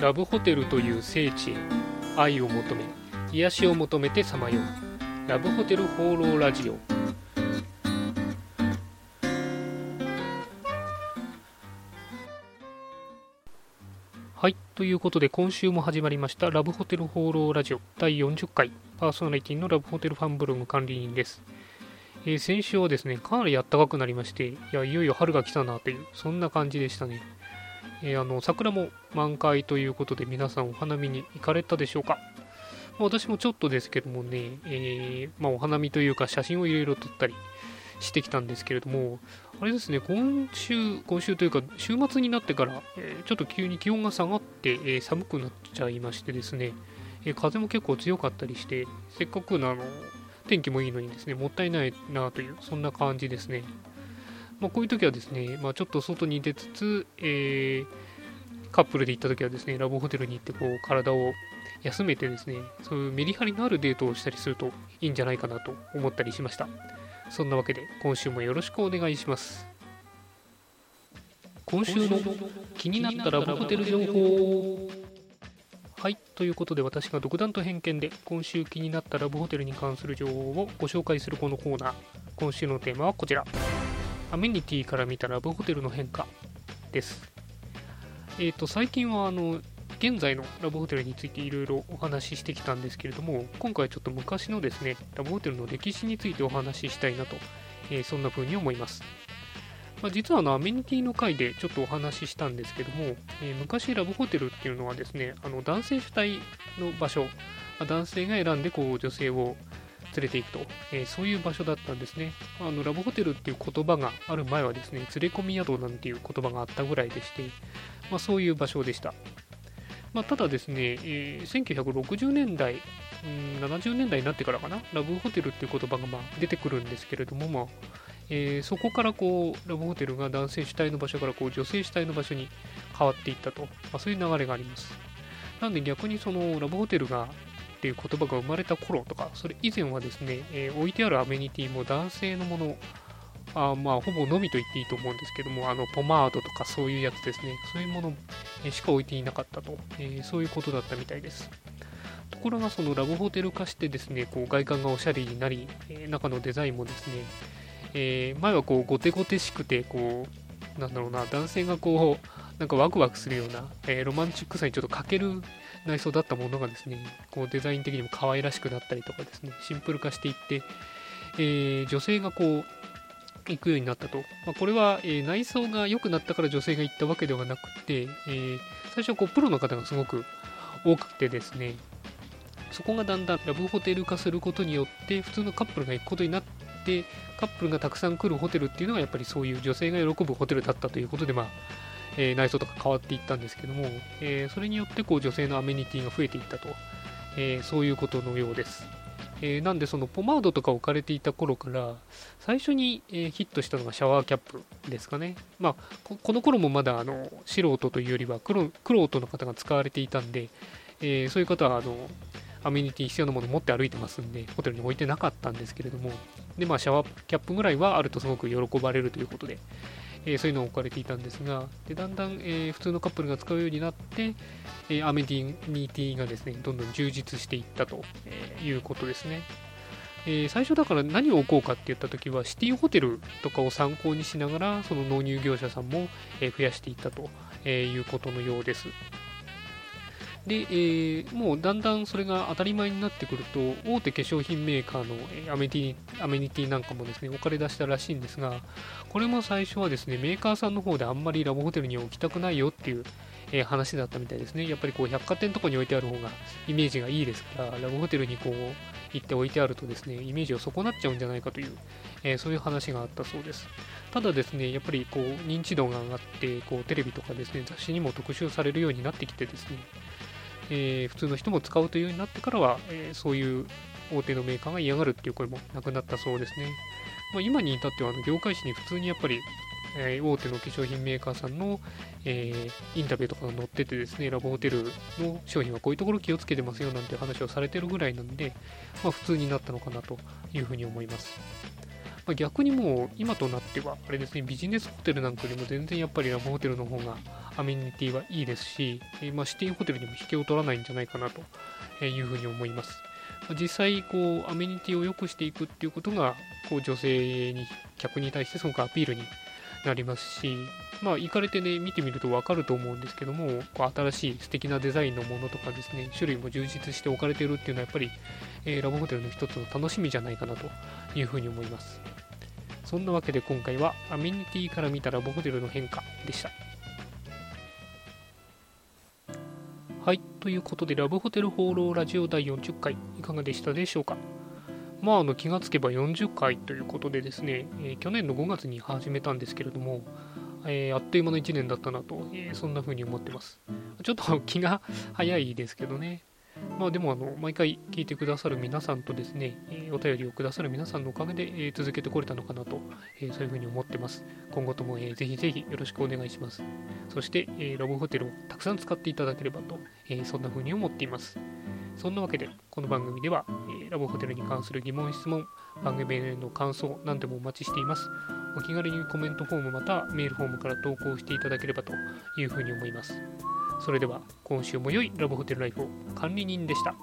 ラブホテルという聖地へ愛を求め癒しを求めてさまよう。ラブホテル放浪ラジオ。はいということで今週も始まりましたラブホテル放浪ラジオ。第40回。パーソナリティのラブホテルファンブログ管理人です。えー、先週はですね、かなり暖かくなりまして、いや、いよいよ春が来たなという、そんな感じでしたね。えー、あの桜も満開ということで皆さんお花見に行かれたでしょうか、まあ、私もちょっとですけどもね、えー、まあ、お花見というか写真をいろいろ撮ったりしてきたんですけれどもあれですね今週今週というか週末になってから、え、ちょっと急に気温が下がって、え、寒くなっちゃいましてですね、え風も結構強かったりしてせっかくのあの天気もいいのにですねもったいないなというそんな感じですね。まあ、こういう時はですね、まあ、ちょっと外に出つつ、えー、カップルで行った時はですね、ラブホテルに行ってこう体を休めてですね、そういうメリハリのあるデートをしたりするといいんじゃないかなと思ったりしました。そんなわけで今週もよろしくお願いします。今週の気になったラブホテル情報はい、ということで私が独断と偏見で今週気になったラブホテルに関する情報をご紹介するこのコーナー。今週のテーマはこちら。アメニティから見たラブホテルの変化です。えっ、ー、と、最近はあの、現在のラブホテルについていろいろお話ししてきたんですけれども、今回はちょっと昔のですね、ラブホテルの歴史についてお話ししたいなと、えー、そんな風に思います。まあ、実はあのアメニティの回でちょっとお話ししたんですけども、えー、昔ラブホテルっていうのはですね、あの男性主体の場所、まあ、男性が選んでこう女性を連れて行くと、えー、そういう場所だったんですね。あのラブホテルっていう言葉がある前はですね、連れ込み宿なんていう言葉があったぐらいでして、まあ、そういう場所でした。まあ、ただですね、えー、1960年代、うん、70年代になってからかな、ラブホテルっていう言葉がまあ出てくるんですけれども、まあえー、そこからこうラブホテルが男性主体の場所からこう女性主体の場所に変わっていったと、まあ、そういう流れがあります。なんで逆にそのラブホテルがっていう言葉が生まれた頃とか、それ以前はですね、えー、置いてあるアメニティも男性のもの、あまあ、ほぼのみと言っていいと思うんですけども、あの、ポマードとかそういうやつですね、そういうものしか置いていなかったと、えー、そういうことだったみたいです。ところが、そのラブホテル化してですね、こう外観がおしゃれになり、え、中のデザインもですね、えー、前はこう、ゴテゴテしくて、こう、なんだろうな、男性がこう、なんかワクワクするような、えー、ロマンチックさにちょっと欠ける内装だったものがですね、こうデザイン的にも可愛らしくなったりとかですね、シンプル化していって、えー、女性がこう、行くようになったと。まあ、これは、えー、内装が良くなったから女性が行ったわけではなくて、えー、最初はこうプロの方がすごく多くてですね、そこがだんだんラブホテル化することによって、普通のカップルが行くことになって、カップルがたくさん来るホテルっていうのがやっぱりそういう女性が喜ぶホテルだったということで、まあ、えー、内装とか変わっていったんですけども、えー、それによってこう女性のアメニティが増えていったと、えー、そういうことのようです。えなんでそのポマードとか置かれていた頃から最初に、えヒットしたのがシャワーキャップですかね。まあ、この頃もまだあの素人というよりはクロートの方が使われていたんで、えそういう方はあのアメニティ必要なもの持って歩いてますんで、ホテルに置いてなかったんですけれども、で、まあ、シャワーキャップぐらいはあるとすごく喜ばれるということで、えー、そういうのを置かれていたんですが、でだんだん、えー、普通のカップルが使うようになって、えー、アメディニティがですね、どんどん充実していったということですね。え、最初だから何を置こうかって言った時はシティホテルとかを参考にしながらその納入業者さんも、え増やしていったということのようです。で、えー、もうだんだんそれが当たり前になってくると、大手化粧品メーカーのアメニアメニティなんかもですね、置かれ出したらしいんですが、これも最初はですね、メーカーさんの方であんまりラブホテルに置きたくないよっていう、えー、話だったみたいですね。やっぱりこう百貨店とかに置いてある方がイメージがいいですから、ラブホテルにこう行って置いてあるとですね、イメージを損なっちゃうんじゃないかという、えー、そういう話があったそうです。ただですね、やっぱりこう認知度が上がって、こうテレビとかですね、雑誌にも特集されるようになってきてですね、えー、普通の人も使うというようになってからは、えー、そういう大手のメーカーが嫌がるっていう声もなくなったそうですね。まあ、今に至ってはあの業界誌に普通にやっぱり、えー、大手の化粧品メーカーさんの、え、インタビューとかが載っててですね、ラブホテルの商品はこういうところ気をつけてますよなんて話をされてるぐらいなんで、まあ、普通になったのかなというふうに思います。まあ、逆にもう今となってはあれですねビジネスホテルなんかよりも全然やっぱりラブホテルの方がアメニティはいいですし、えまあ、シティホテルにも引けを取らないんじゃないかなというふうに思います。実際こうアメニティを良くしていくっていうことがこう女性に客に対してすごくアピールになりますし、まあ、行かれてね見てみると分かると思うんですけどもこう新しい素敵なデザインのものとかですね種類も充実して置かれてるっていうのはやっぱり、えー、ラブホテルの一つの楽しみじゃないかなというふうに思いますそんなわけで今回はアメニティから見たラブホテルの変化でしたはい。ということで、ラブホテル放浪ラジオ第40回、いかがでしたでしょうか？まあ、あの気がつけば40回ということでですね、えー、去年の5月に始めたんですけれども、えー、あっという間の1年だったなと、えー、そんな風に思ってます。ちょっと気が早いですけどね。まあでもあの、毎回聞いてくださる皆さんとですね、えお便りをくださる皆さんのおかげで、え続けてこれたのかなと、えそういうふうに思ってます。今後とも、えぜひぜひよろしくお願いします。そして、えラブホテルをたくさん使っていただければと、えそんなふうに思っています。そんなわけで、この番組では、えラブホテルに関する疑問、質問、番組への感想、何でもお待ちしています。お気軽にコメントフォームまたメールフォームから投稿していただければというふうに思います。それでは今週も良いラブホテルライフを管理人でした。